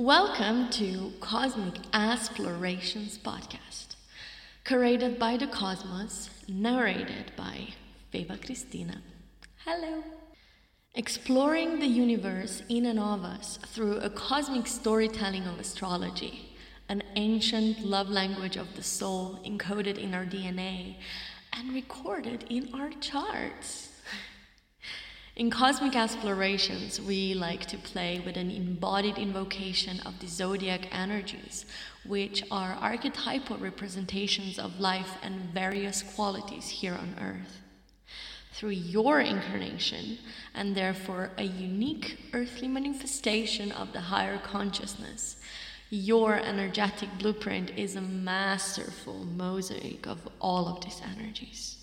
Welcome to Cosmic Explorations Podcast, curated by the Cosmos, narrated by Feva Cristina. Hello. Exploring the universe in and of us through a cosmic storytelling of astrology, an ancient love language of the soul encoded in our DNA and recorded in our charts. In cosmic explorations, we like to play with an embodied invocation of the zodiac energies, which are archetypal representations of life and various qualities here on Earth. Through your incarnation, and therefore a unique earthly manifestation of the higher consciousness, your energetic blueprint is a masterful mosaic of all of these energies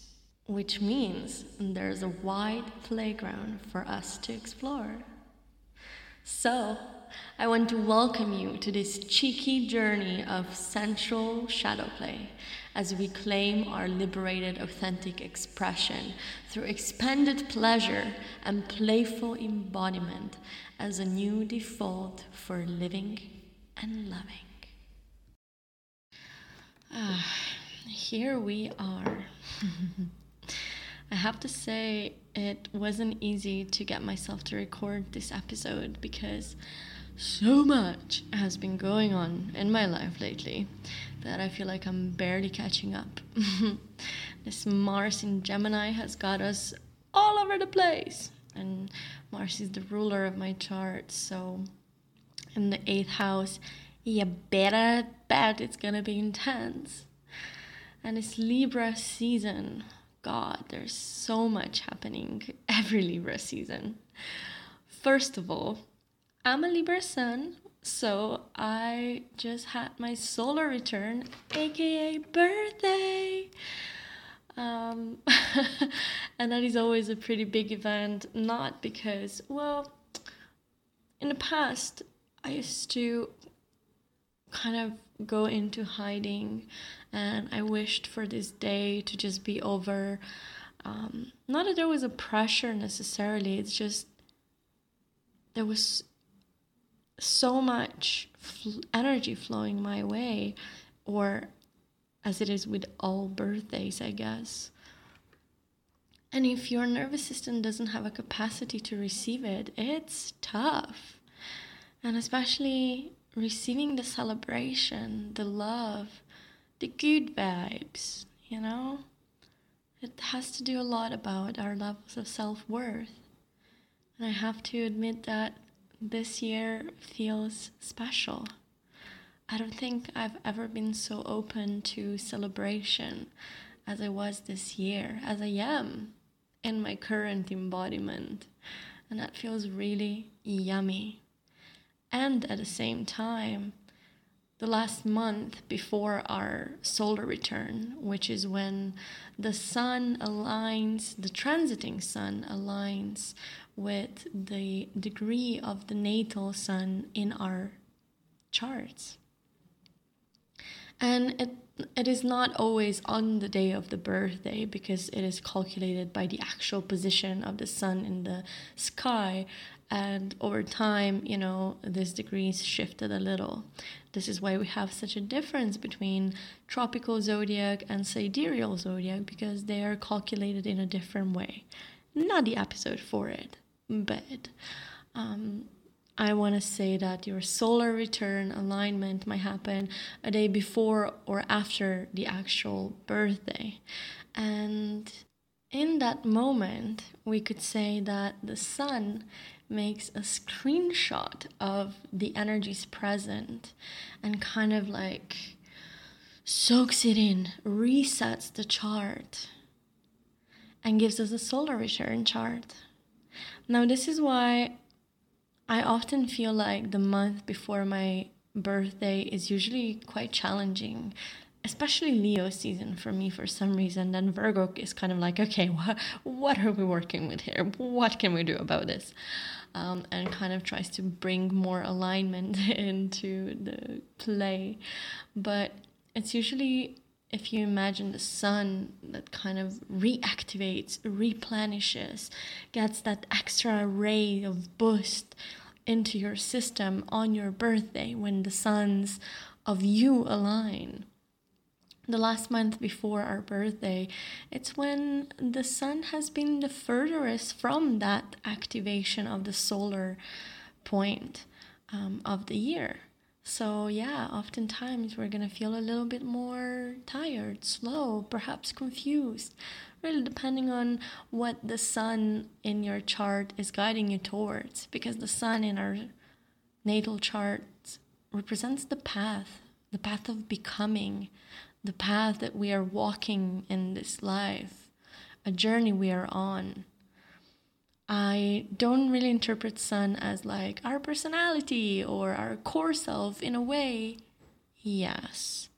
which means there's a wide playground for us to explore. So, I want to welcome you to this cheeky journey of sensual shadow play as we claim our liberated authentic expression through expanded pleasure and playful embodiment as a new default for living and loving. Ah, here we are. I have to say, it wasn't easy to get myself to record this episode because so much has been going on in my life lately that I feel like I'm barely catching up. this Mars in Gemini has got us all over the place, and Mars is the ruler of my chart, so in the eighth house, you better bet it's gonna be intense. And it's Libra season, God, there's so much happening every Libra season. First of all, I'm a Libra sun, so I just had my solar return, aka birthday. Um, and that is always a pretty big event, not because, well, in the past, I used to kind of go into hiding and I wished for this day to just be over. Um, not that there was a pressure necessarily, it's just there was so much fl- energy flowing my way, or as it is with all birthdays, I guess. And if your nervous system doesn't have a capacity to receive it, it's tough. And especially receiving the celebration, the love, the good vibes, you know? It has to do a lot about our levels of self worth. And I have to admit that this year feels special. I don't think I've ever been so open to celebration as I was this year, as I am in my current embodiment. And that feels really yummy. And at the same time, the last month before our solar return, which is when the sun aligns, the transiting sun aligns with the degree of the natal sun in our charts. And it, it is not always on the day of the birthday because it is calculated by the actual position of the sun in the sky and over time you know this degrees shifted a little this is why we have such a difference between tropical zodiac and sidereal zodiac because they are calculated in a different way not the episode for it but um, I want to say that your solar return alignment might happen a day before or after the actual birthday. And in that moment, we could say that the sun makes a screenshot of the energies present and kind of like soaks it in, resets the chart, and gives us a solar return chart. Now, this is why I often feel like the month before my birthday is usually quite challenging especially Leo season for me for some reason. Then Virgo is kind of like, okay, what what are we working with here? What can we do about this? Um, and kind of tries to bring more alignment into the play, but it's usually if you imagine the sun that kind of reactivates, replenishes, gets that extra ray of boost into your system on your birthday when the suns of you align. The last month before our birthday, it's when the sun has been the furthest from that activation of the solar point um, of the year. So, yeah, oftentimes we're to feel a little bit more tired, slow, perhaps confused, really depending on what the sun in your chart is guiding you towards. Because the sun in our natal chart represents the path, the path of becoming, the path that we are walking in this life, a journey we are on. I don't really interpret sun as like our personality or our core self in a way. Yes.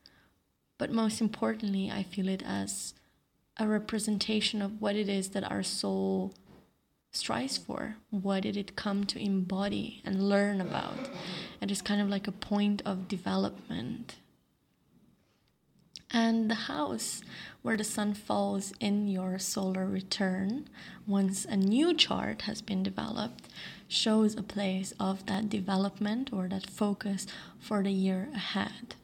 But most importantly, I feel it as a representation of what it is that our soul strives for. What did it come to embody and learn about? It is kind of like a point of development. And the house where the sun falls in your solar return, once a new chart has been developed, shows a place of that development or that focus for the year ahead.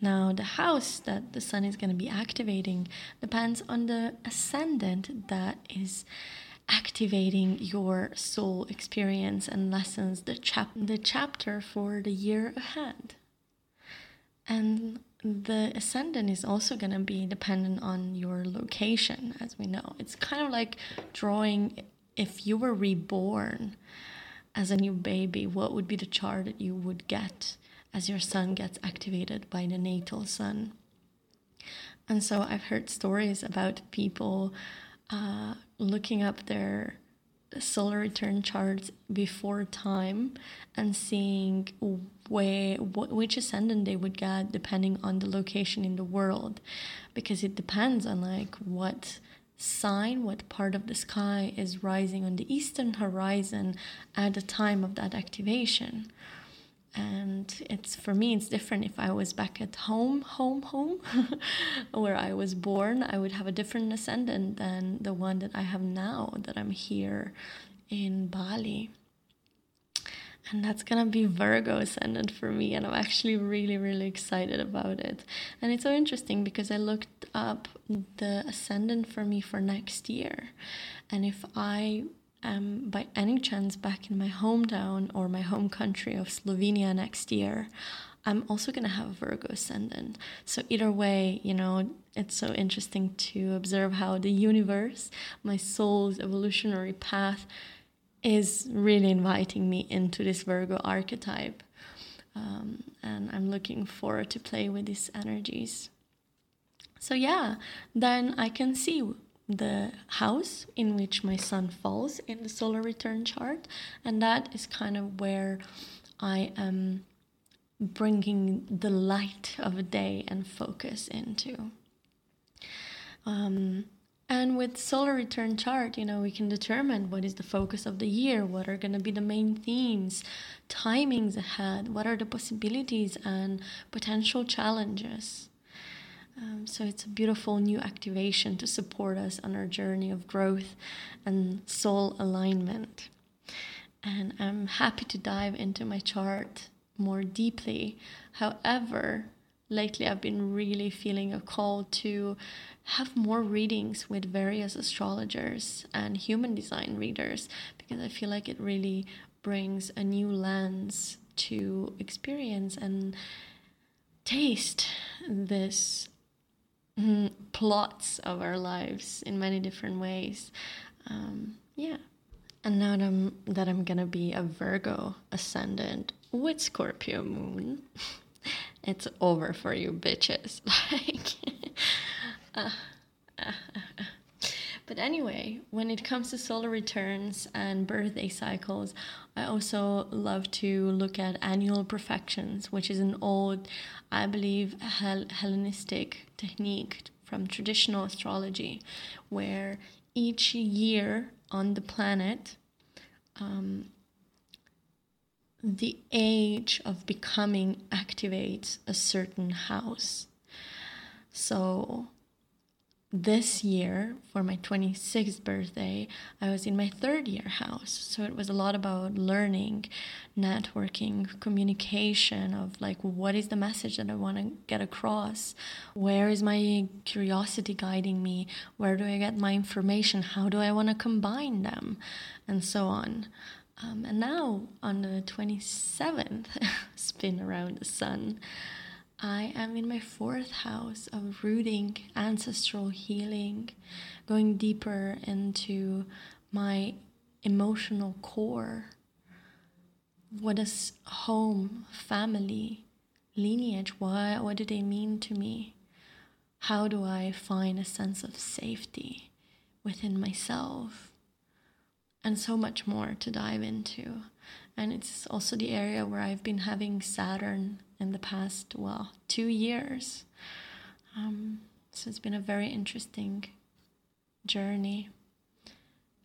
Now, the house that the sun is going to be activating depends on the ascendant that is activating your soul experience and lessons, the, chap- the chapter for the year ahead. And the ascendant is also going to be dependent on your location, as we know. It's kind of like drawing if you were reborn as a new baby, what would be the chart that you would get as your sun gets activated by the natal sun? And so I've heard stories about people uh, looking up their solar return charts before time and seeing where wh- which ascendant they would get depending on the location in the world. Because it depends on like what sign what part of the sky is rising on the eastern horizon at the time of that activation. And it's for me it's different. If i was back at home home home where i was born i would have a different ascendant than the one that i have now that i'm here in bali and that's gonna be virgo ascendant for me and i'm actually really really excited about it and it's so interesting because i looked up the ascendant for me for next year and if i am by any chance back in my hometown or my home country of Slovenia next year, I'm also going to have Virgo ascendant. So, either way, you know, it's so interesting to observe how the universe, my soul's evolutionary path, is really inviting me into this Virgo archetype. Um, and I'm looking forward to play with these energies. So, yeah, then I can see the house in which my sun falls in the solar return chart, and that is kind of where I am bringing the light of a day and focus into. Um, and with solar return chart, you know, we can determine what is the focus of the year, what are going to be the main themes, timings ahead, what are the possibilities and potential challenges. Um, so it's a beautiful new activation to support us on our journey of growth and soul alignment. And I'm happy to dive into my chart more deeply. However, lately I've been really feeling a call to have more readings with various astrologers and human design readers because I feel like it really brings a new lens to experience and taste this mm, plots of our lives in many different ways. Um, yeah. And now that I'm, that I'm gonna be a Virgo ascendant with Scorpio moon, it's over for you bitches. Like, but anyway, when it comes to solar returns and birthday cycles, I also love to look at annual profections, which is an old, I believe, Hel- Hellenistic technique from traditional astrology, where each year on the planet, um, the age of becoming activates a certain house. So this year for my 26th birthday i was in my third year house. So it was a lot about learning networking communication of like what is the message that i want to get across? Where is my curiosity guiding me? Where do i get my information? How do i want to combine them? And so on. Um, and now on the 27th spin around the sun I am in my fourth house of rooting, ancestral healing, going deeper into my emotional core. What does home, family, lineage, why, what do they mean to me? How do I find a sense of safety within myself? And so much more to dive into. And it's also the area where I've been having Saturn in the past, well, two years. Um, so it's been a very interesting journey.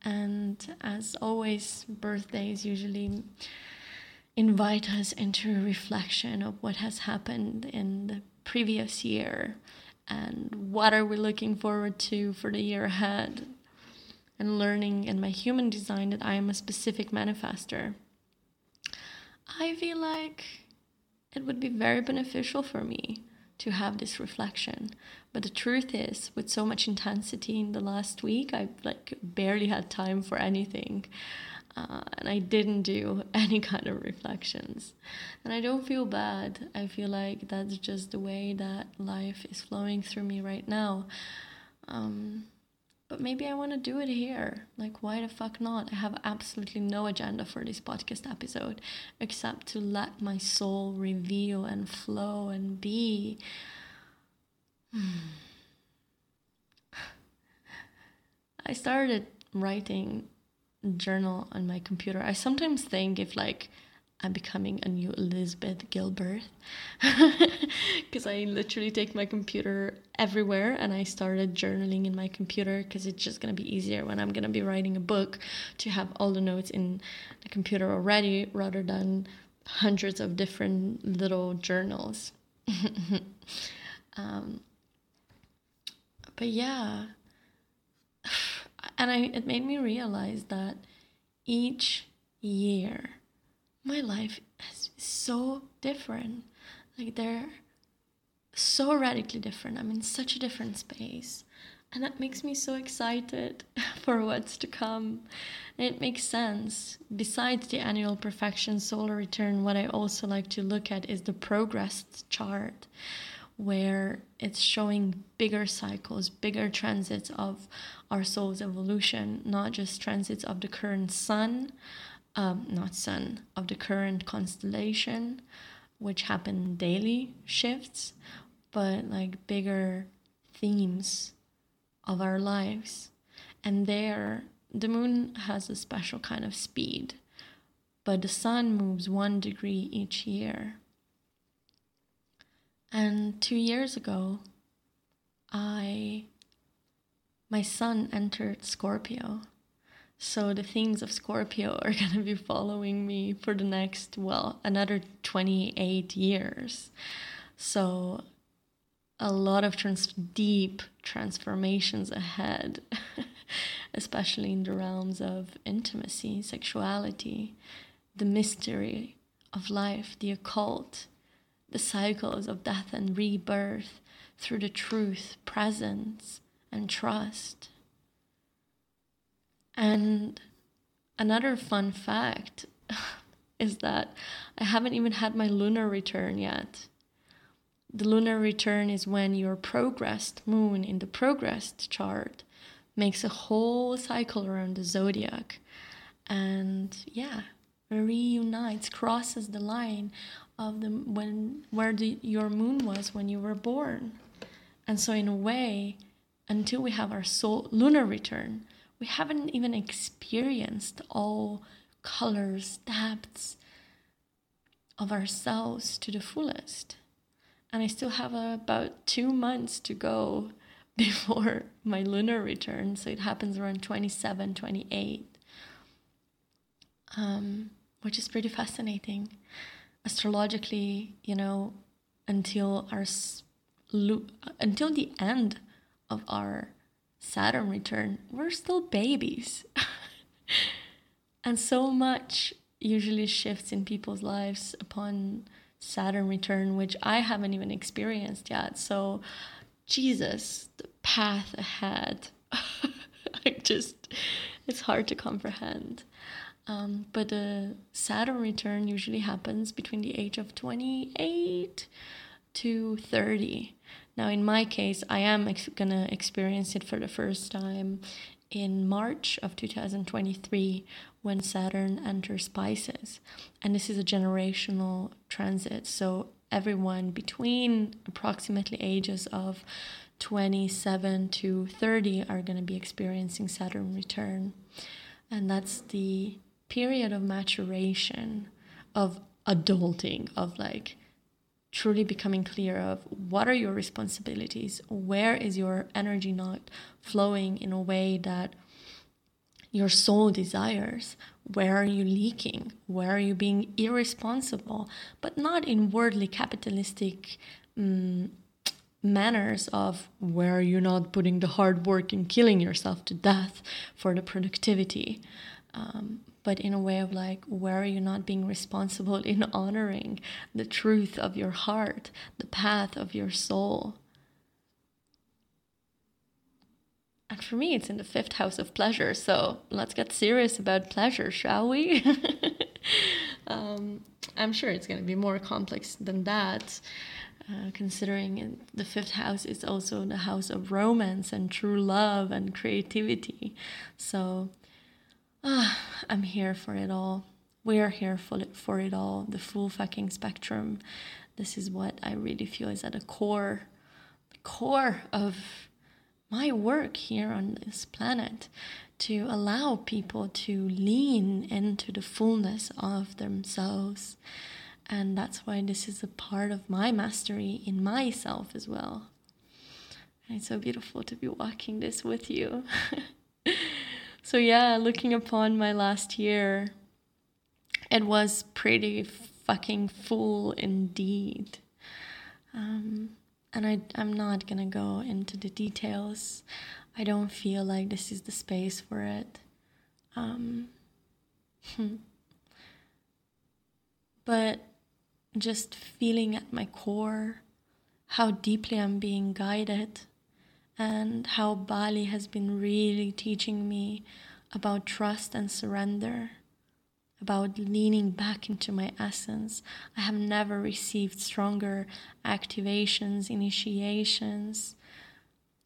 And as always, birthdays usually invite us into a reflection of what has happened in the previous year and what are we looking forward to for the year ahead and learning in my human design that I am a specific manifester. I feel like it would be very beneficial for me to have this reflection. But the truth is, with so much intensity in the last week, I like barely had time for anything. Uh, and I didn't do any kind of reflections. And I don't feel bad. I feel like that's just the way that life is flowing through me right now. Um, but maybe I want to do it here. Like, why the fuck not? I have absolutely no agenda for this podcast episode except to let my soul reveal and flow and be. I started writing journal on my computer. I sometimes think if like I'm becoming a new Elizabeth Gilbert because I literally take my computer everywhere and I started journaling in my computer because it's just going to be easier when I'm going to be writing a book to have all the notes in the computer already rather than hundreds of different little journals. um, but yeah, and I it made me realize that each year my life is so different. Like they're so radically different. I'm in such a different space. And that makes me so excited for what's to come. It makes sense. Besides the annual profection solar return, what I also like to look at is the progress chart, where it's showing bigger cycles, bigger transits of our soul's evolution, not just transits of the current sun, um, not sun, of the current constellation, which happen daily shifts, but like bigger themes of our lives. And there, the moon has a special kind of speed, but the sun moves one degree each year. And two years ago, I my sun entered Scorpio so the themes of Scorpio are going to be following me for the next, well, another 28 years. So a lot of trans- deep transformations ahead, especially in the realms of intimacy, sexuality, the mystery of life, the occult, the cycles of death and rebirth through the truth, presence, and trust. And another fun fact is that I haven't even had my lunar return yet. The lunar return is when your progressed moon in the progressed chart makes a whole cycle around the zodiac and yeah reunites crosses the line of the when where the, your moon was when you were born and so in a way until we have our soul lunar return we haven't even experienced all colors, depths of ourselves to the fullest. And I still have about two months to go before my lunar return. So it happens around 27, 28, um, which is pretty fascinating. Astrologically, you know, until our until the end of our Saturn return, we're still babies. and so much usually shifts in people's lives upon Saturn return, which I haven't even experienced yet. So, Jesus, the path ahead. I just, it's hard to comprehend. Um, but the Saturn return usually happens between the age of 28 to 30. Now, in my case, I am ex- gonna experience it for the first time in March of 2023 when Saturn enters Pisces. And this is a generational transit. So, everyone between approximately ages of 27 to 30 are going to be experiencing Saturn return. And that's the period of maturation, of adulting, of like truly becoming clear of what are your responsibilities, where is your energy not flowing in a way that your soul desires, where are you leaking, where are you being irresponsible, but not in worldly capitalistic um, manners of where you're not putting the hard work and killing yourself to death for the productivity. Um, but in a way of like, where are you not being responsible in honoring the truth of your heart, the path of your soul? And for me, it's in the fifth house of pleasure. So let's get serious about pleasure, shall we? um, I'm sure it's going to be more complex than that. Uh, considering the fifth house is also the house of romance and true love and creativity. So, uh, I'm here for it all. We are here for it, for it all, the full fucking spectrum. This is what I really feel is at the core, the core of my work here on this planet to allow people to lean into the fullness of themselves. And that's why this is a part of my mastery in myself as well. And it's so beautiful to be walking this with you. so, yeah, looking upon my last year, it was pretty fucking full indeed. Um, and I, I'm not gonna go into the details. I don't feel like this is the space for it. Um, but just feeling at my core how deeply I'm being guided and how Bali has been really teaching me about trust and surrender about leaning back into my essence. I have never received stronger activations, initiations,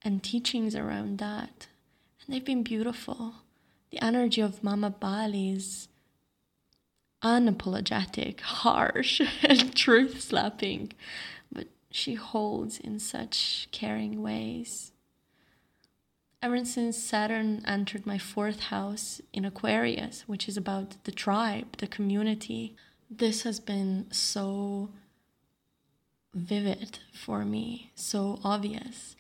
and teachings around that. And they've been beautiful. The energy of Mama Bali is unapologetic, harsh, and truth slapping, but she holds in such caring ways. Ever since Saturn entered my fourth house in Aquarius, which is about the tribe, the community, this has been so vivid for me, so obvious.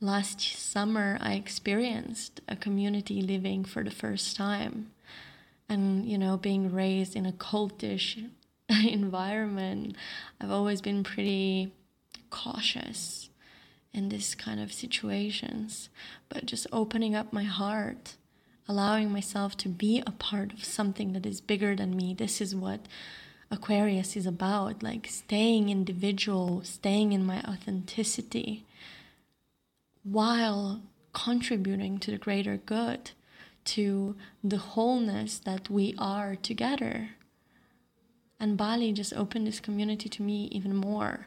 Last summer, I experienced a community living for the first time. And, you know, being raised in a cultish environment, I've always been pretty cautious in this kind of situations, but just opening up my heart, allowing myself to be a part of something that is bigger than me. This is what Aquarius is about like staying individual, staying in my authenticity while contributing to the greater good, to the wholeness that we are together. And Bali just opened this community to me even more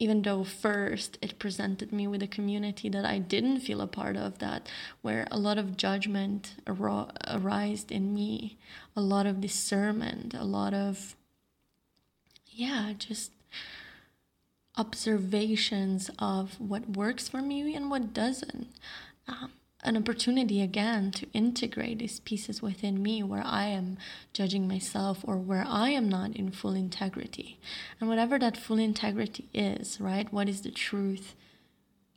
even though first it presented me with a community that I didn't feel a part of, that where a lot of judgment ar- arose in me, a lot of discernment, a lot of, yeah, just observations of what works for me and what doesn't. Um, an opportunity again to integrate these pieces within me where I am judging myself or where I am not in full integrity. And whatever that full integrity is, right? What is the truth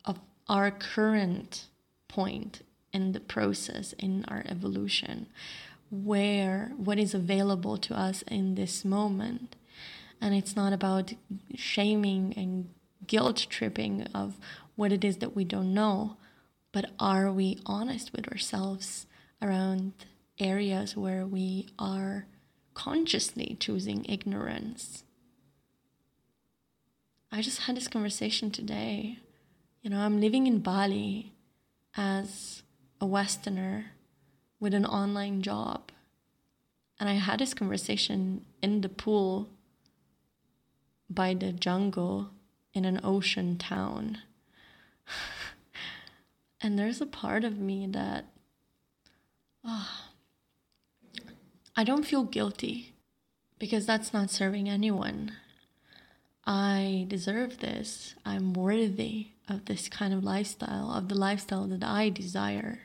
of our current point in the process, in our evolution? Where, what is available to us in this moment? And it's not about shaming and guilt tripping of what it is that we don't know but are we honest with ourselves around areas where we are consciously choosing ignorance? I just had this conversation today. You know, I'm living in Bali as a Westerner with an online job. And I had this conversation in the pool by the jungle in an ocean town. and there's a part of me that oh, I don't feel guilty because that's not serving anyone. I deserve this. I'm worthy of this kind of lifestyle, of the lifestyle that I desire,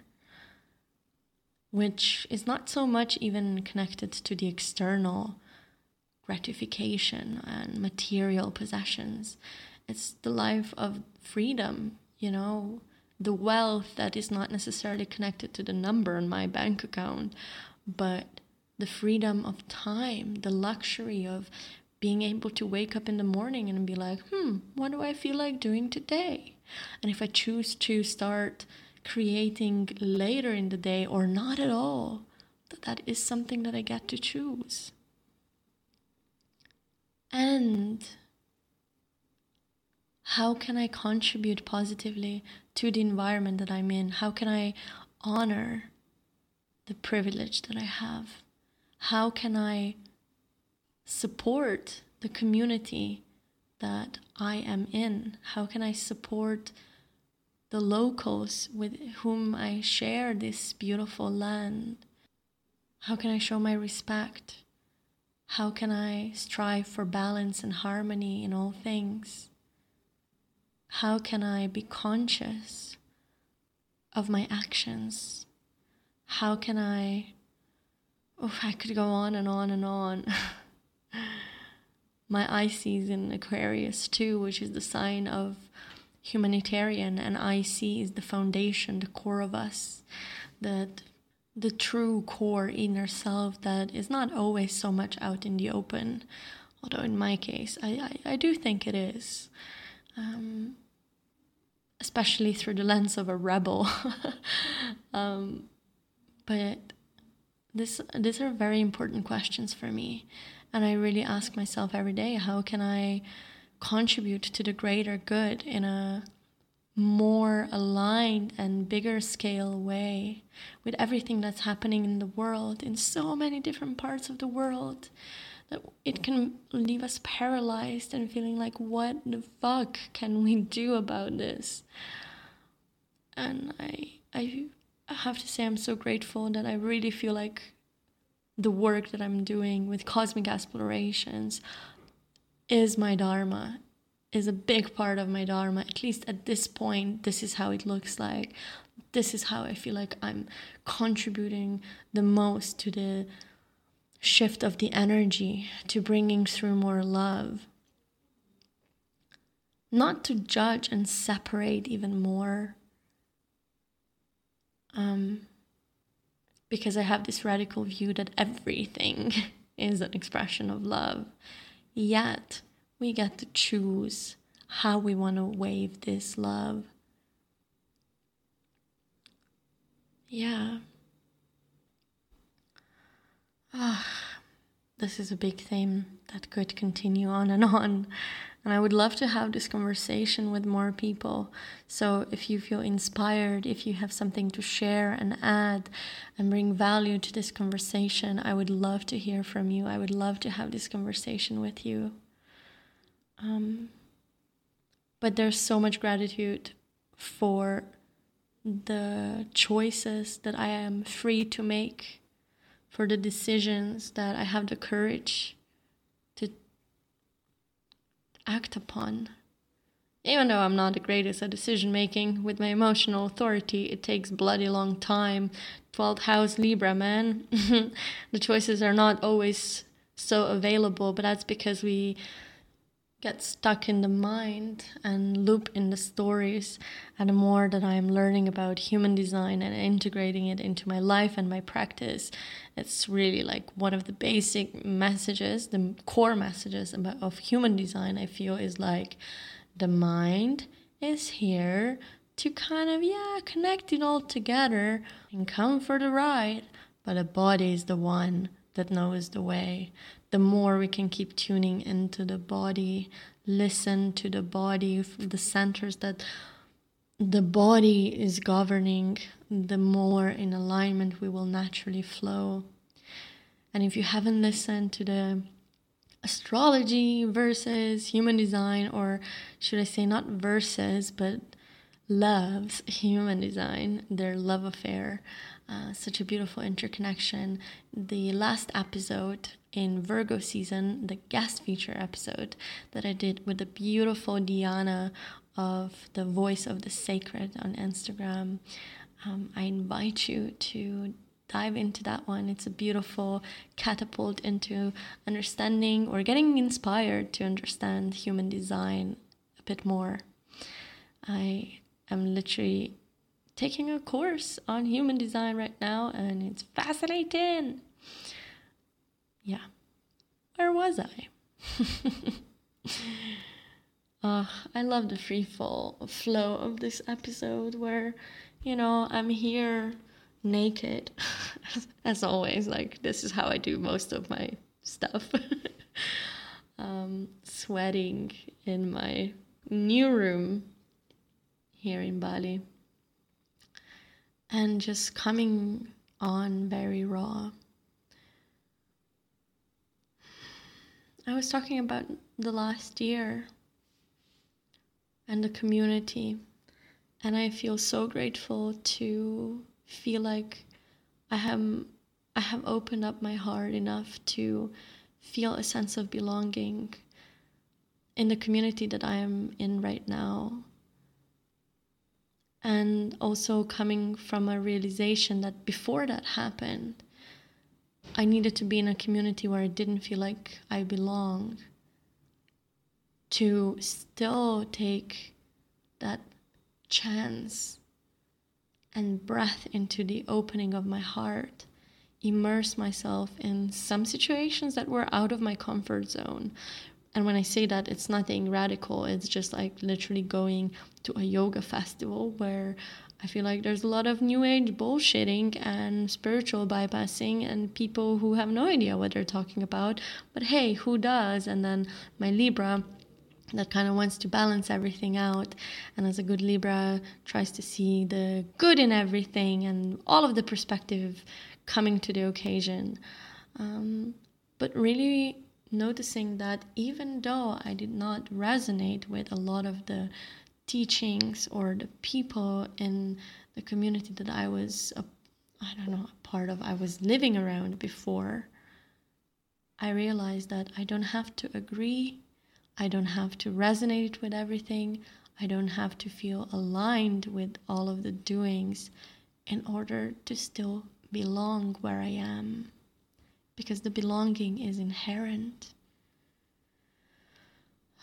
which is not so much even connected to the external gratification and material possessions. It's the life of freedom, you know, the wealth that is not necessarily connected to the number in my bank account, but the freedom of time, the luxury of being able to wake up in the morning and be like, hmm, what do I feel like doing today? And if I choose to start creating later in the day or not at all, that that is something that I get to choose. And how can I contribute positively to the environment that I'm in? How can I honor the privilege that I have? How can I support the community that I am in? How can I support the locals with whom I share this beautiful land? How can I show my respect? How can I strive for balance and harmony in all things? How can I be conscious of my actions? How can I? Oh, I could go on and on and on. my IC is in Aquarius too, which is the sign of humanitarian, and IC is the foundation, the core of us, that the true core inner self that is not always so much out in the open. Although in my case, I, I, I do think it is. Um, especially through the lens of a rebel. um, but this these are very important questions for me and I really ask myself every day how can I contribute to the greater good in a more aligned and bigger scale way with everything that's happening in the world, in so many different parts of the world, that it can leave us paralyzed and feeling like, what the fuck can we do about this? And I, I have to say, I'm so grateful that I really feel like the work that I'm doing with cosmic explorations is my dharma is a big part of my dharma at least at this point this is how it looks like this is how i feel like i'm contributing the most to the shift of the energy to bringing through more love not to judge and separate even more um, because I have this radical view that everything is an expression of love. Yet, we get to choose how we want to wave this love. Yeah. Ah, this is a big theme that could continue on and on. And I would love to have this conversation with more people. So if you feel inspired, if you have something to share and add and bring value to this conversation, I would love to hear from you. I would love to have this conversation with you. Um, but there's so much gratitude for the choices that I am free to make, for the decisions that I have the courage to act upon. Even though I'm not the greatest at decision making, with my emotional authority, it takes bloody long time. 12th house Libra, man. the choices are not always so available, but that's because we get stuck in the mind and loop in the stories. And the more that I'm learning about human design and integrating it into my life and my practice, it's really like one of the basic messages, the core messages of human design, I feel is like the mind is here to kind of, yeah, connect it all together and come for the ride. But the body is the one that knows the way. The more we can keep tuning into the body, listen to the body, the centers that the body is governing, the more in alignment we will naturally flow. And if you haven't listened to the astrology versus human design, or should I say, not versus, but loves human design, their love affair. Uh, such a beautiful interconnection. The last episode in Virgo season, the guest feature episode that I did with the beautiful Diana of the Voice of the Sacred on Instagram. Um, I invite you to dive into that one. It's a beautiful catapult into understanding or getting inspired to understand human design a bit more. I am literally taking a course on human design right now and it's fascinating. Yeah. Where was I? uh, I love the free fall flow of this episode where, you know, I'm here naked as always like this is how i do most of my stuff um, sweating in my new room here in bali and just coming on very raw i was talking about the last year and the community and i feel so grateful to feel like I have I have opened up my heart enough to feel a sense of belonging in the community that I am in right now. And also coming from a realization that before that happened, I needed to be in a community where I didn't feel like I belonged. To still take that chance and breath into the opening of my heart, immerse myself in some situations that were out of my comfort zone. And when I say that, it's nothing radical, it's just like literally going to a yoga festival where I feel like there's a lot of new age bullshitting and spiritual bypassing and people who have no idea what they're talking about. But hey, who does? And then my Libra that kind of wants to balance everything out and as a good libra tries to see the good in everything and all of the perspective coming to the occasion um, but really noticing that even though i did not resonate with a lot of the teachings or the people in the community that i was a, i don't know a part of i was living around before i realized that i don't have to agree I don't have to resonate with everything. I don't have to feel aligned with all of the doings in order to still belong where I am. Because the belonging is inherent.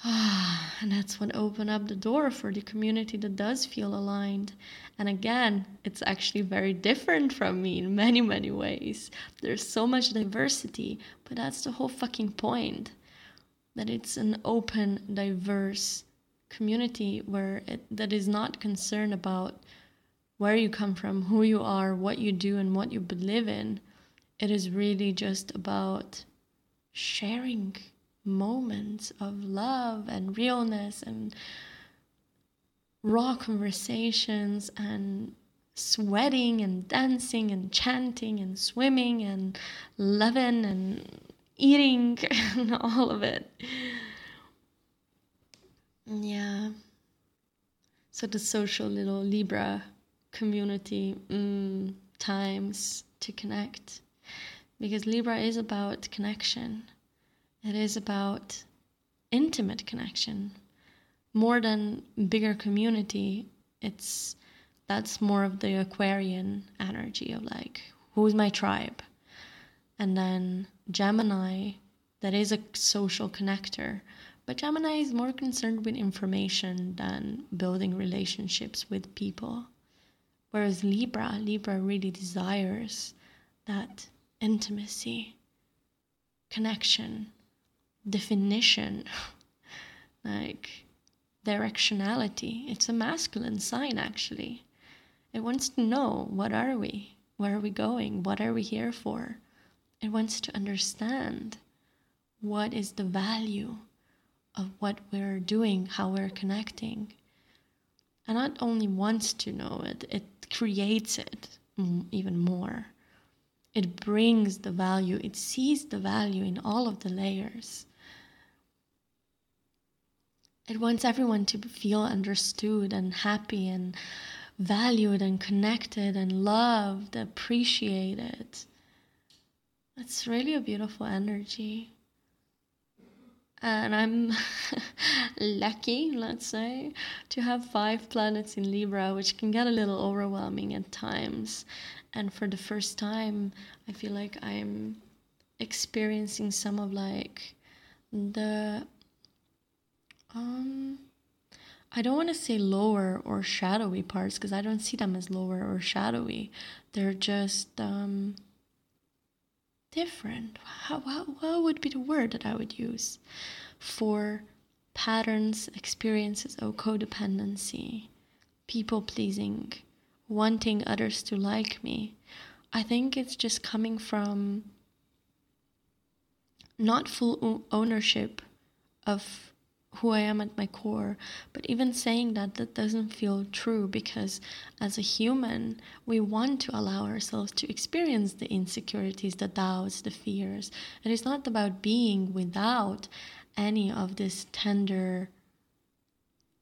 Ah, and that's what opened up the door for the community that does feel aligned. And again, it's actually very different from me in many, many ways. There's so much diversity, but that's the whole fucking point that it's an open, diverse community where it, that is not concerned about where you come from, who you are, what you do, and what you believe in. It is really just about sharing moments of love and realness and raw conversations and sweating and dancing and chanting and swimming and loving and eating and all of it. Yeah. So the social little Libra community mm, times to connect. Because Libra is about connection. It is about intimate connection. More than bigger community, it's that's more of the Aquarian energy of like, who's my tribe? And then Gemini, that is a social connector, but Gemini is more concerned with information than building relationships with people. Whereas Libra, Libra really desires that intimacy, connection, definition. like, directionality. It's a masculine sign, actually. It wants to know what are we? Where are we going? What are we here for? It wants to understand what is the value of what we're doing, how we're connecting. And not only wants to know it, it creates it even more. It brings the value, it sees the value in all of the layers. It wants everyone to feel understood and happy and valued and connected and loved, appreciated. It's really a beautiful energy. And I'm lucky, let's say, to have five planets in Libra, which can get a little overwhelming at times. And for the first time, I feel like I'm experiencing some of like the um, I don't want to say lower or shadowy parts because I don't see them as lower or shadowy. They're just um, different. How, what, what would be the word that I would use for patterns, experiences of codependency, people pleasing, wanting others to like me? I think it's just coming from not full ownership of who I am at my core. But even saying that, that doesn't feel true because as a human, we want to allow ourselves to experience the insecurities, the doubts, the fears. And It is not about being without any of these tender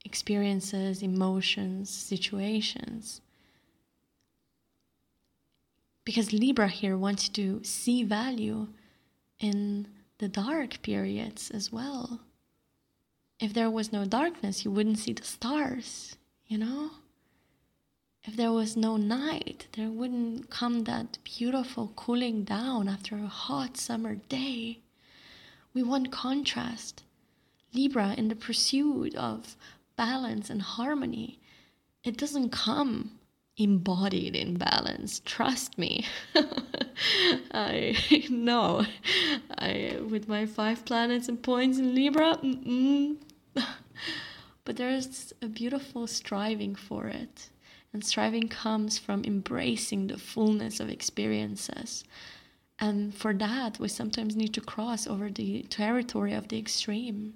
experiences, emotions, situations. Because Libra here wants to see value in the dark periods as well if there was no darkness, you wouldn't see the stars, you know? If there was no night, there wouldn't come that beautiful cooling down after a hot summer day. We want contrast. Libra, in the pursuit of balance and harmony, it doesn't come embodied in balance. Trust me. I know. I with my five planets and points in Libra, but there's a beautiful striving for it. And striving comes from embracing the fullness of experiences. And for that, we sometimes need to cross over the territory of the extreme.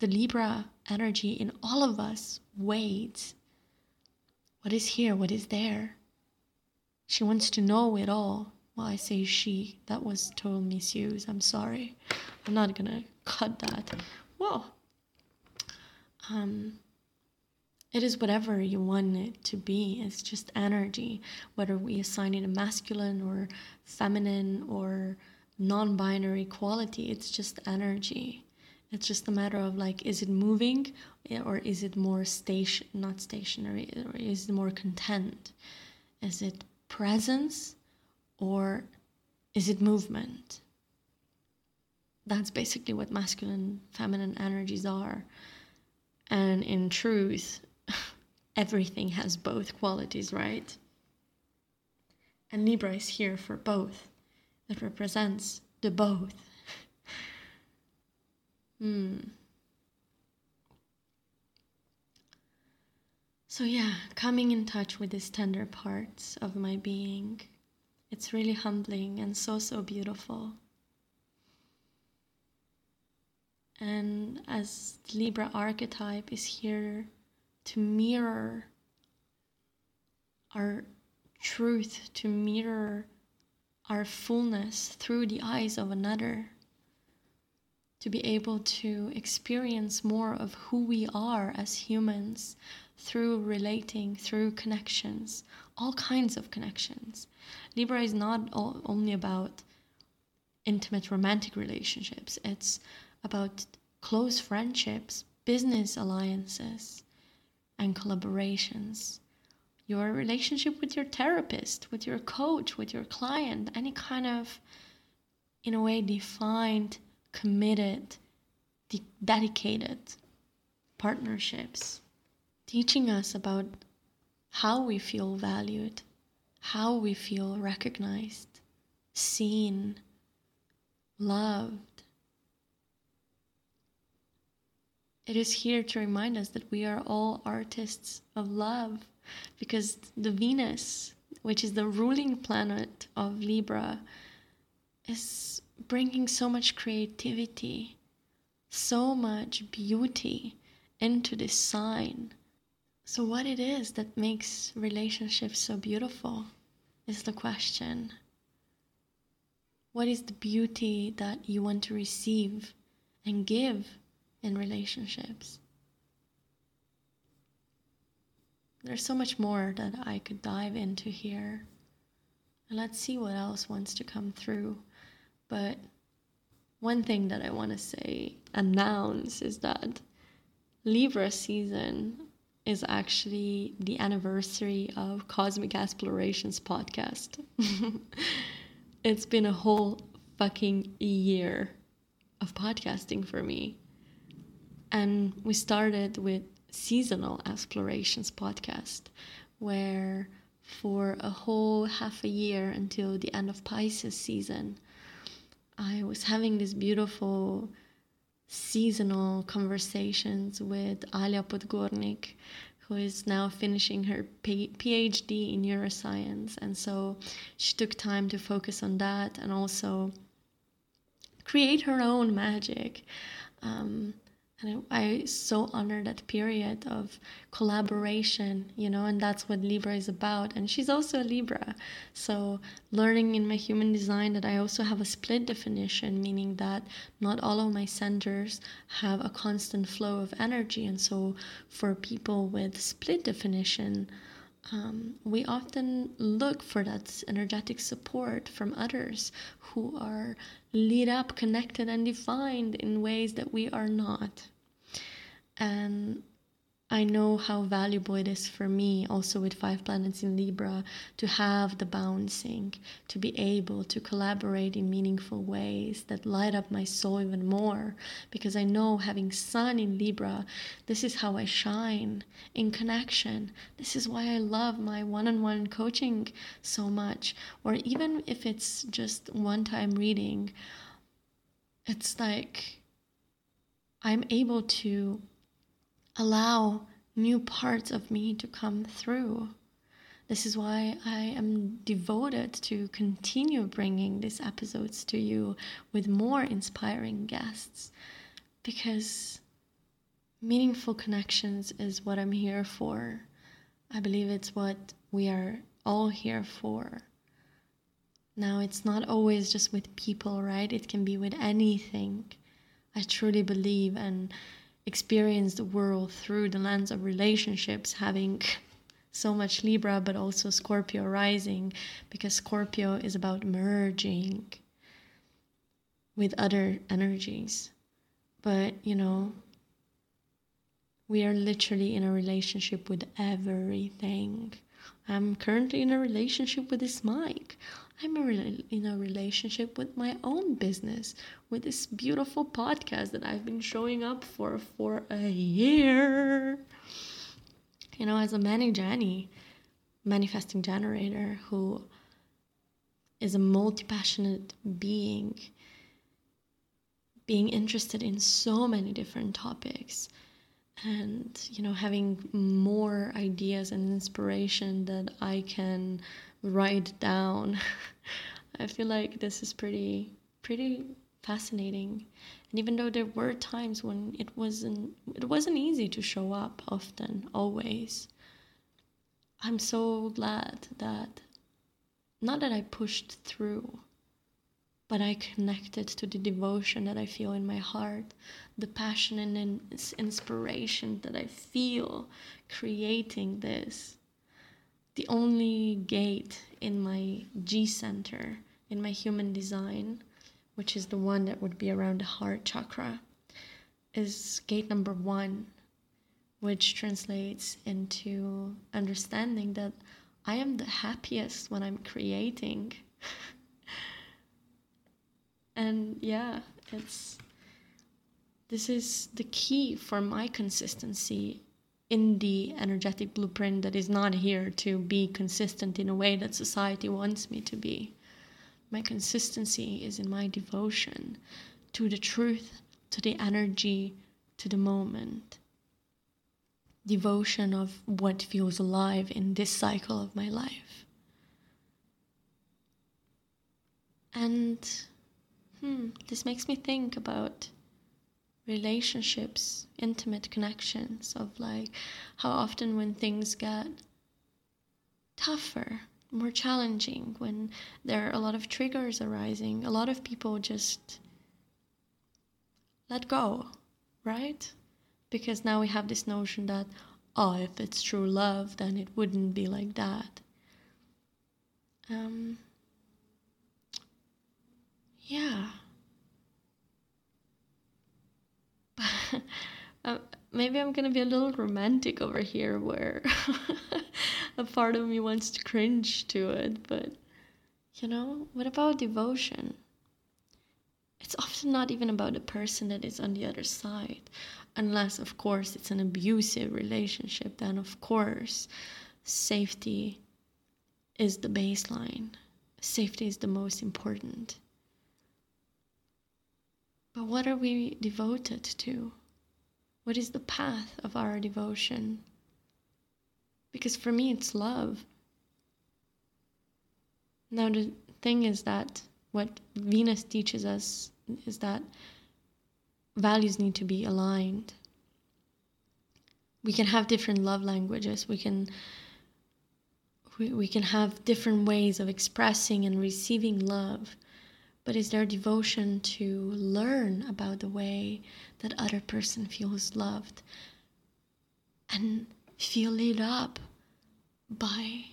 The Libra energy in all of us waits. What is here? What is there? She wants to know it all. Well, I say she. That was total misuse. I'm sorry. I'm not gonna cut that. Well, um, it is whatever you want it to be. It's just energy, whether we assign it a masculine or feminine or non binary quality, it's just energy. It's just a matter of like, is it moving or is it more station, not stationary, or is it more content? Is it presence or is it movement? That's basically what masculine, feminine energies are. And in truth, everything has both qualities, right? And Libra is here for both. It represents the both. hmm. So, yeah, coming in touch with these tender parts of my being, it's really humbling and so, so beautiful. And as Libra archetype is here to mirror our truth, to mirror our fullness through the eyes of another, to be able to experience more of who we are as humans through relating, through connections, all kinds of connections. Libra is not only about intimate romantic relationships, it's about close friendships, business alliances, and collaborations. Your relationship with your therapist, with your coach, with your client, any kind of, in a way, defined, committed, de- dedicated partnerships, teaching us about how we feel valued, how we feel recognized, seen, loved it is here to remind us that we are all artists of love because the Venus, which is the ruling planet of Libra, is bringing so much creativity, so much beauty into this sign. So, what it is that makes relationships so beautiful is the question. What is the beauty that you want to receive and give in relationships? There's so much more that I could dive into here. And let's see what else wants to come through. But one thing that I want to say, announce, is that Libra season is actually the anniversary of Cosmic Explorations podcast. it's been a whole fucking year of podcasting for me. And we started with Seasonal Explorations podcast, where for a whole half a year until the end of Pisces season, I was having this beautiful seasonal conversations with Alia Podgornik, who is now finishing her PhD in neuroscience. And so she took time to focus on that and also create her own magic. Um, and I, so honor that period of collaboration, you know, and that's what Libra is about. And she's also a Libra. So, learning in my human design that I also have a split definition, meaning that not all of my centers have a constant flow of energy. And so, for people with split definition, um, we often look for that energetic support from others who are lit up, connected, and defined in ways that we are not. And I know how valuable it is for me, also with five planets in Libra, to have the bouncing, to be able to collaborate in meaningful ways that light up my soul even more. Because I know having Sun in Libra, this is how I shine in connection. This is why I love my one on one coaching so much. Or even if it's just one time reading, it's like I'm able to allow new parts of me to come through. This is why I am devoted to continue bringing these episodes to you with more inspiring guests because meaningful connections is what I'm here for. I believe it's what we are all here for. Now, it's not always just with people, right? It can be with anything. I truly believe and experience the world through the lens of relationships, having so much Libra, but also Scorpio rising, because Scorpio is about merging with other energies. But, you know, we are literally in a relationship with everything. I'm currently in a relationship with this mic. I'm in a relationship with my own business, with this beautiful podcast that I've been showing up for for a year. You know, as a Mani Jani, manifesting generator who is a multi passionate being, being interested in so many different topics and you know having more ideas and inspiration that i can write down i feel like this is pretty pretty fascinating and even though there were times when it wasn't it wasn't easy to show up often always i'm so glad that not that i pushed through but I connected to the devotion that I feel in my heart, the passion and inspiration that I feel creating this. The only gate in my G center, in my human design, which is the one that would be around the heart chakra, is gate number one, which translates into understanding that I am the happiest when I'm creating. and yeah it's this is the key for my consistency in the energetic blueprint that is not here to be consistent in a way that society wants me to be my consistency is in my devotion to the truth to the energy to the moment. Devotion of what feels alive in this cycle of my life. And hmm, this makes me think about relationships, intimate connections, of like how often when things get tougher, more challenging, when there are a lot of triggers arising, a lot of people just let go, right? Because now we have this notion that, oh, if it's true love, then it wouldn't be like that. Um, yeah. uh, maybe I'm gonna be a little romantic over here, where a part of me wants to cringe to it, but you know, what about devotion? It's often not even about the person that is on the other side, unless, of course, it's an abusive relationship, then, of course, safety is the baseline. Safety is the most important. But what are we devoted to? What is the path of our devotion? Because for me, it's love. Now, the thing is that what Venus teaches us is that values need to be aligned. We can have different love languages. We can we, we can have different ways of expressing and receiving love but is there devotion to learn about the way that other person feels loved and feel lit up by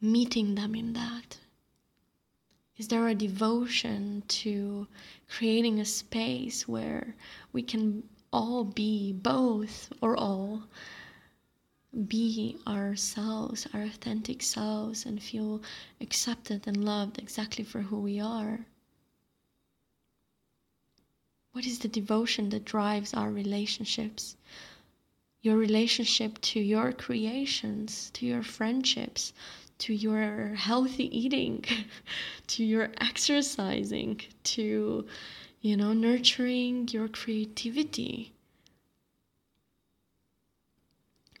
meeting them in that is there a devotion to creating a space where we can all be both or all be ourselves, our authentic selves, and feel accepted and loved exactly for who we are? What is the devotion that drives our relationships? Your relationship to your creations, to your friendships, to your healthy eating, to your exercising, to, you know, nurturing your creativity.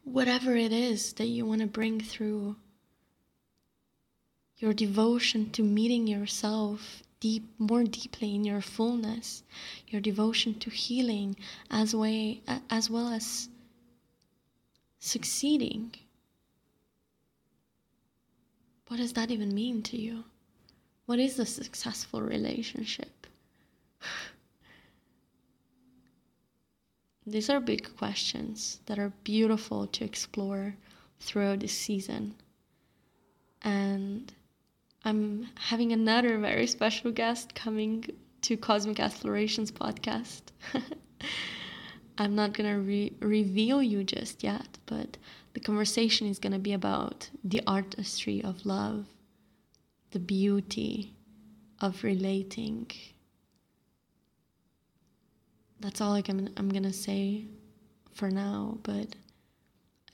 Whatever it is that you want to bring through your devotion to meeting yourself deep more deeply in your fullness your devotion to healing as way as well as succeeding. What does that even mean to you? What is a successful relationship? These are big questions that are beautiful to explore throughout this season. And I'm having another very special guest coming to Cosmic Explorations podcast. I'm not gonna re- reveal you just yet, but the conversation is gonna be about the artistry of love, the beauty of relating. That's all I can, I'm gonna say for now, but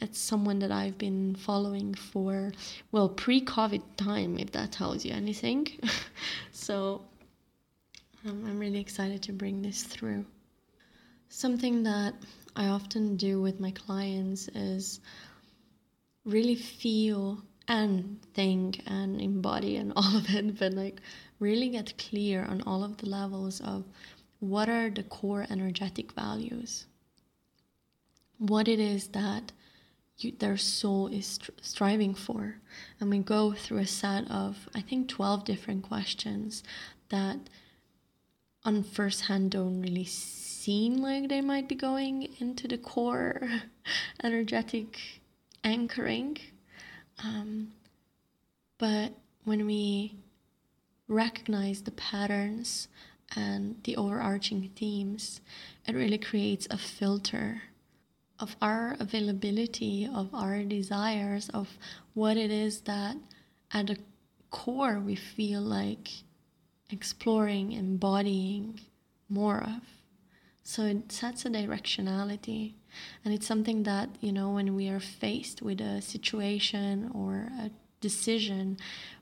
it's someone that I've been following for, well, pre COVID time, if that tells you anything. so um, I'm really excited to bring this through. Something that I often do with my clients is really feel and think and embody and all of it, but like really get clear on all of the levels of what are the core energetic values, what it is that you, their soul is striving for. And we go through a set of, I think, 12 different questions that on first hand don't really seem like they might be going into the core energetic anchoring. Um, but when we recognize the patterns and the overarching themes, it really creates a filter of our availability, of our desires, of what it is that at the core we feel like exploring, embodying more of. So it sets a directionality. And it's something that, you know, when we are faced with a situation or a decision,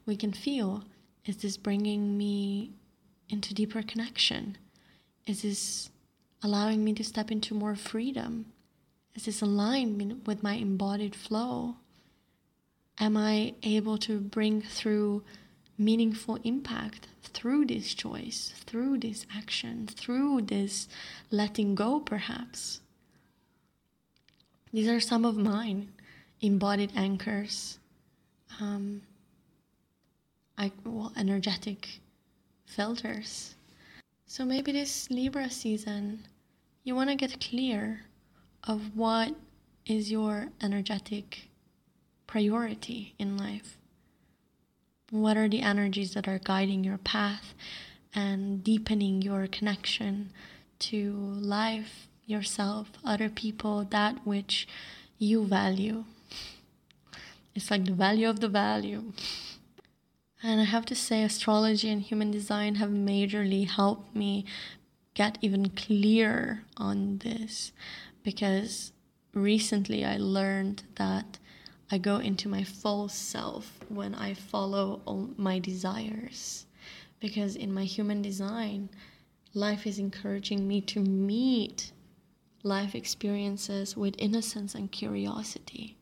we can feel is this bringing me into deeper connection? Is this allowing me to step into more freedom? Is this aligned with my embodied flow? Am I able to bring through meaningful impact through this choice, through this action, through this letting go, perhaps? These are some of mine embodied anchors. Um, I well, energetic filters. So maybe this Libra season, you want to get clear of what is your energetic priority in life. What are the energies that are guiding your path and deepening your connection to life, yourself, other people, that which you value? It's like the value of the value. And I have to say, astrology and human design have majorly helped me get even clearer on this because recently I learned that I go into my full self when I follow all my desires. Because in my human design, life is encouraging me to meet life experiences with innocence and curiosity.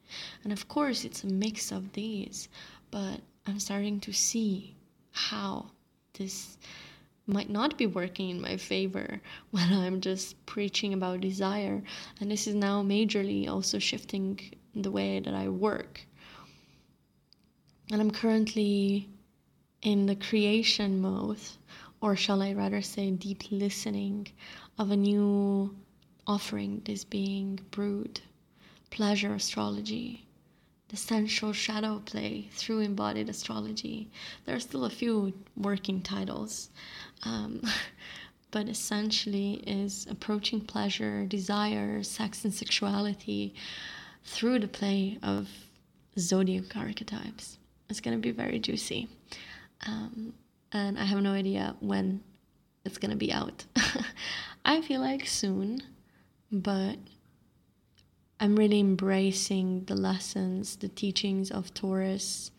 And of course, it's a mix of these, but I'm starting to see how this might not be working in my favor when I'm just preaching about desire. And this is now majorly also shifting the way that I work. And I'm currently in the creation mode, or shall I rather say, deep listening of a new offering that is being brewed pleasure astrology essential shadow play through embodied astrology. There are still a few working titles, um, but essentially is approaching pleasure, desire, sex, and sexuality through the play of zodiac archetypes. It's going to be very juicy. Um, and I have no idea when it's going to be out. I feel like soon, but I'm really embracing the lessons, the teachings of Taurus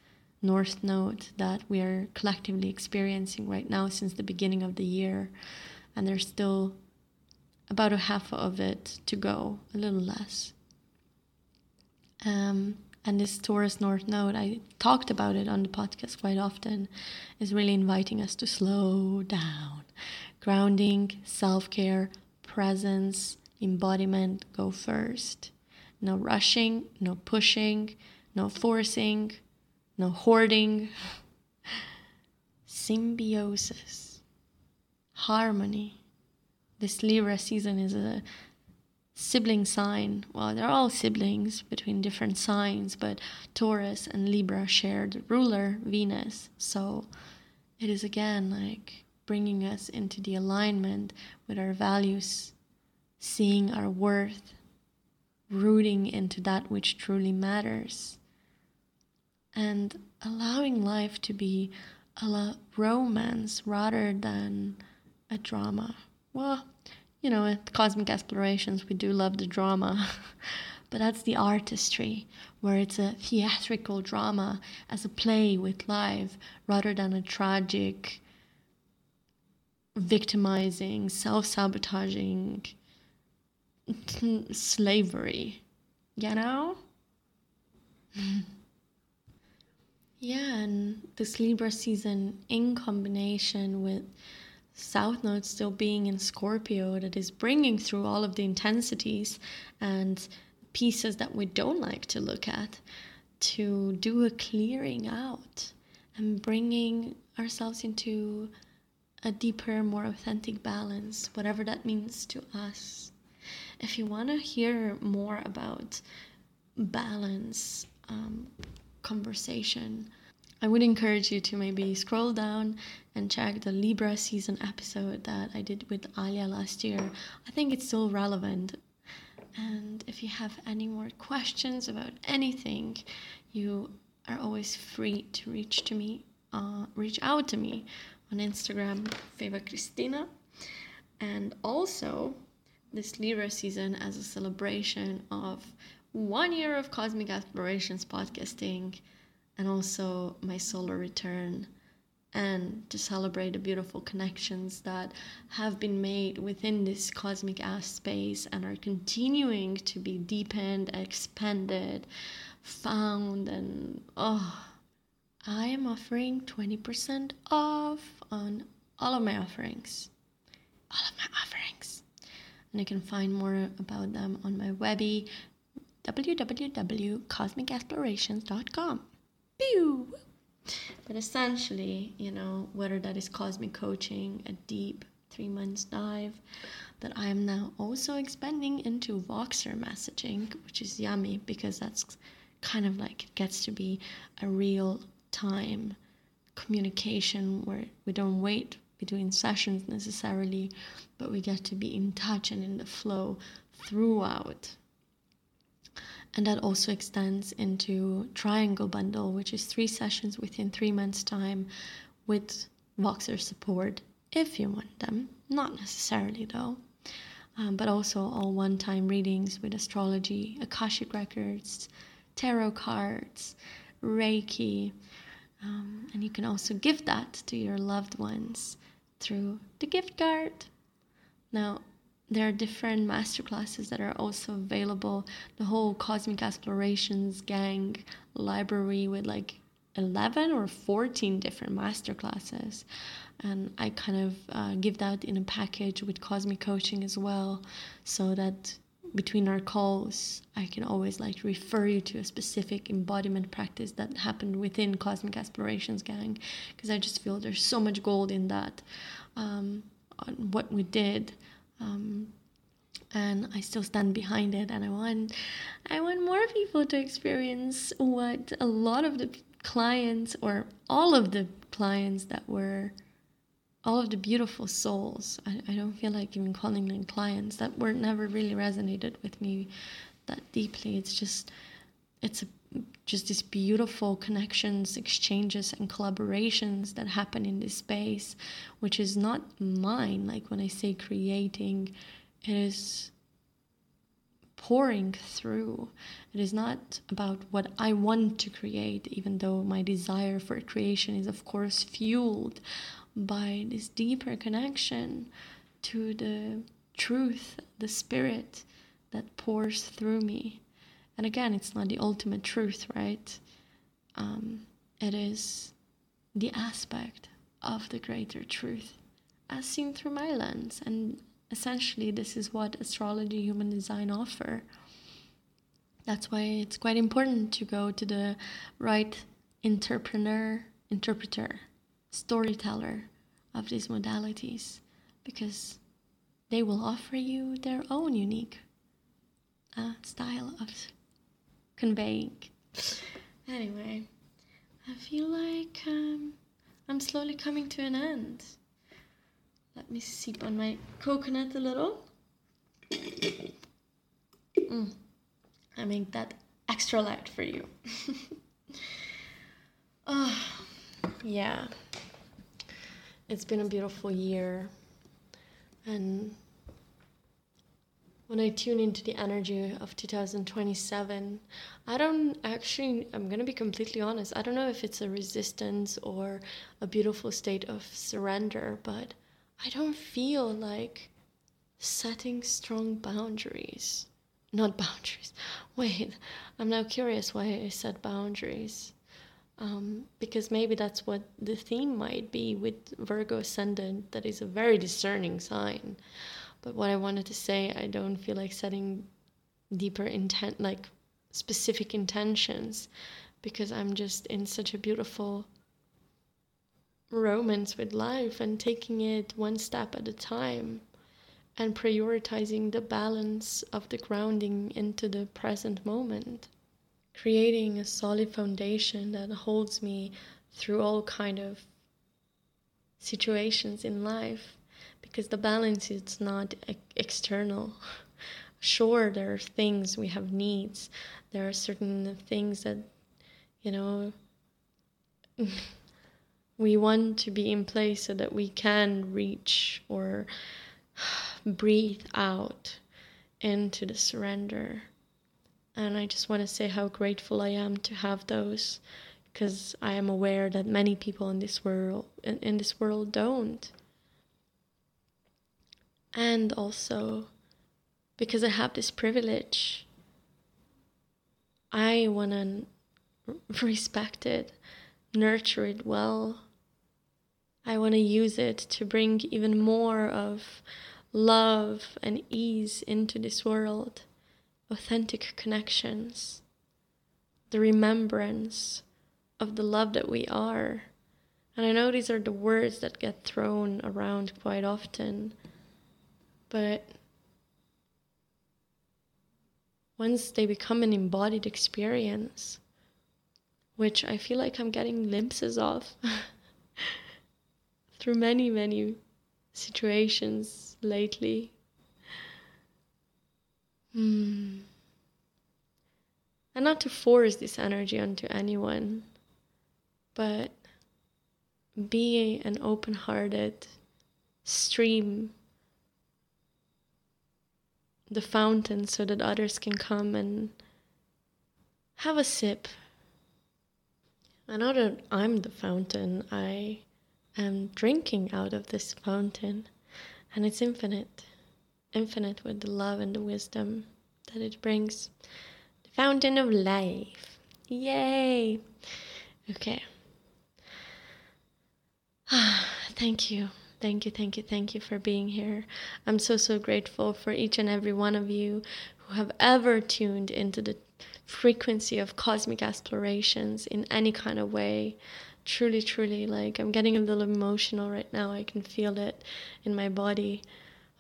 North Node that we are collectively experiencing right now since the beginning of the year. And there's still about a half of it to go, a little less. Um, and this Taurus North Node, I talked about it on the podcast quite often, is really inviting us to slow down. Grounding, self care, presence, embodiment go first. No rushing, no pushing, no forcing, no hoarding. Symbiosis, harmony. This Libra season is a sibling sign. Well, they're all siblings between different signs, but Taurus and Libra share the ruler, Venus. So it is again like bringing us into the alignment with our values, seeing our worth, rooting into that which truly matters, and allowing life to be a romance rather than a drama. Well, you know, at Cosmic Explorations, we do love the drama, but that's the artistry, where it's a theatrical drama as a play with life rather than a tragic, victimizing, self sabotaging slavery, you know? yeah, and this Libra season in combination with South Node still being in Scorpio, that is bringing through all of the intensities and pieces that we don't like to look at to do a clearing out and bringing ourselves into a deeper, more authentic balance, whatever that means to us. If you want to hear more about balance um, conversation, I would encourage you to maybe scroll down and check the Libra season episode that I did with Alia last year. I think it's still relevant. And if you have any more questions about anything, you are always free to reach to me, uh, reach out to me on Instagram, Feva Christina. And also, this Libra season as a celebration of one year of Cosmic Explorations podcasting and also my solar return and to celebrate the beautiful connections that have been made within this cosmic space and are continuing to be deepened, expanded, found, and oh, I am offering 20% off on all of my offerings. All of my offerings. And you can find more about them on my webby www.cosmicexplorations.com. Pew! But essentially, you know, whether that is cosmic coaching, a deep three months dive, that I am now also expanding into Voxer messaging, which is yummy because that's kind of like it gets to be a real time communication where we don't wait between sessions necessarily, but we get to be in touch and in the flow throughout and that also extends into Triangle Bundle, which is three sessions within three months' time with Voxer support if you want them. Not necessarily though. Um, but also all one time readings with astrology, Akashic records, tarot cards, Reiki. Um, and you can also give that to your loved ones through the gift card. Now, there are different masterclasses that are also available. The whole Cosmic Explorations gang library with like 11 or 14 different masterclasses. And I kind of uh, give that in a package with Cosmic Coaching as well, so that between our calls, I can always like refer you to a specific embodiment practice that happened within Cosmic Explorations Gang, because I just feel there's so much gold in that. Um, on what we did um, and I still stand behind it and I want I want more people to experience what a lot of the clients or all of the clients that were all of the beautiful souls I, I don't feel like even calling them clients that were never really resonated with me that deeply it's just it's a, just these beautiful connections exchanges and collaborations that happen in this space which is not mine like when i say creating it is pouring through. It is not about what I want to create, even though my desire for creation is, of course, fueled by this deeper connection to the truth, the spirit that pours through me. And again, it's not the ultimate truth, right? Um, it is the aspect of the greater truth as seen through my lens and essentially this is what astrology human design offer that's why it's quite important to go to the right entrepreneur interpreter storyteller of these modalities because they will offer you their own unique uh, style of conveying anyway i feel like um, i'm slowly coming to an end let me sip on my coconut a little. Mm. I make that extra light for you. oh, yeah. It's been a beautiful year. And when I tune into the energy of 2027, I don't actually, I'm going to be completely honest, I don't know if it's a resistance or a beautiful state of surrender, but I don't feel like setting strong boundaries. Not boundaries. Wait, I'm now curious why I said boundaries. Um, because maybe that's what the theme might be with Virgo Ascendant, that is a very discerning sign. But what I wanted to say, I don't feel like setting deeper intent, like specific intentions, because I'm just in such a beautiful romance with life and taking it one step at a time and prioritizing the balance of the grounding into the present moment creating a solid foundation that holds me through all kind of situations in life because the balance is not external sure there are things we have needs there are certain things that you know we want to be in place so that we can reach or breathe out into the surrender. And I just want to say how grateful I am to have those because I am aware that many people in this world in, in this world don't. And also because I have this privilege, I want to respect it, nurture it well. I want to use it to bring even more of love and ease into this world, authentic connections, the remembrance of the love that we are. And I know these are the words that get thrown around quite often, but once they become an embodied experience, which I feel like I'm getting glimpses of through many, many situations lately. Hmm. And not to force this energy onto anyone, but be an open hearted stream, the fountain, so that others can come and have a sip. I know that I'm the fountain. I am drinking out of this fountain, and it's infinite, infinite with the love and the wisdom that it brings. The fountain of life. Yay! Okay. thank you. Thank you, thank you, thank you for being here. I'm so, so grateful for each and every one of you who have ever tuned into the frequency of cosmic explorations in any kind of way. Truly, truly, like I'm getting a little emotional right now. I can feel it in my body.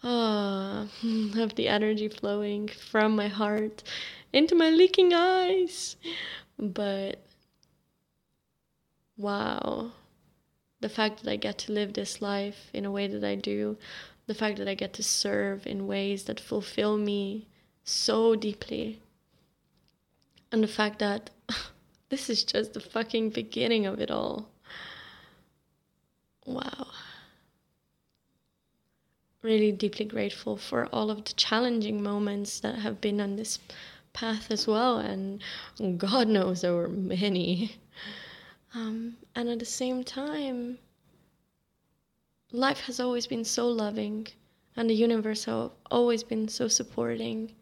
Ah, of the energy flowing from my heart into my leaking eyes. But wow, the fact that I get to live this life in a way that I do, the fact that I get to serve in ways that fulfill me so deeply, and the fact that this is just the fucking beginning of it all. Wow. Really deeply grateful for all of the challenging moments that have been on this path as well, and God knows there were many. Um, and at the same time, life has always been so loving, and the universe has always been so supporting.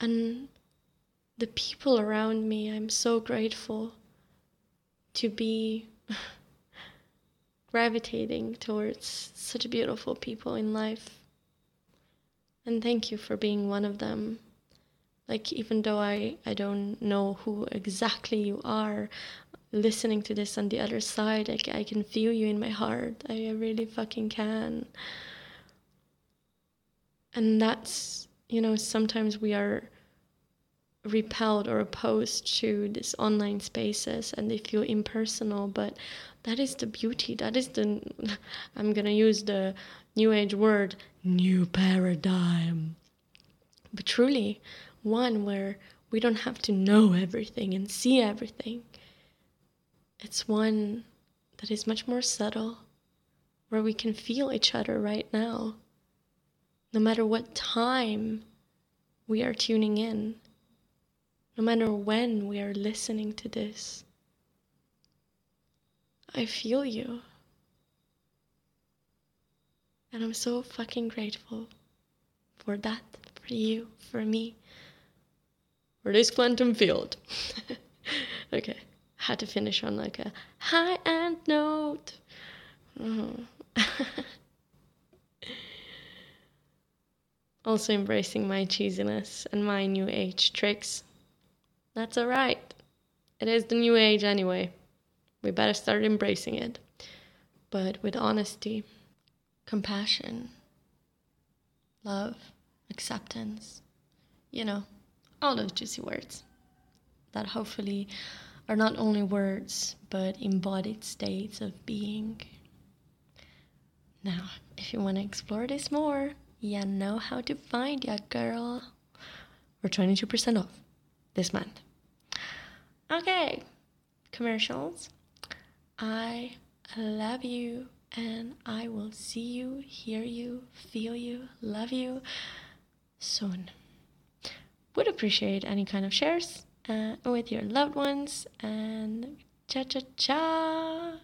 And the people around me, I'm so grateful to be gravitating towards such beautiful people in life. And thank you for being one of them. Like, even though I, I don't know who exactly you are, listening to this on the other side, like I can feel you in my heart. I really fucking can. And that's, you know, sometimes we are repelled or opposed to these online spaces and they feel impersonal, but that is the beauty. That is the, I'm gonna use the new age word, new paradigm. But truly, one where we don't have to know everything and see everything it's one that is much more subtle, where we can feel each other right now, no matter what time we are tuning in, no matter when we are listening to this. I feel you. And I'm so fucking grateful for that, for you, for me, for this quantum field. okay had to finish on like a high end note. Mm. also embracing my cheesiness and my new age tricks. That's alright. It is the new age anyway. We better start embracing it. But with honesty, compassion, love, acceptance, you know, all those juicy words that hopefully are not only words, but embodied states of being. Now, if you want to explore this more, you know how to find ya, girl. We're 22% off this month. Okay, commercials. I love you, and I will see you, hear you, feel you, love you soon. Would appreciate any kind of shares uh, with your loved ones and Cha cha cha.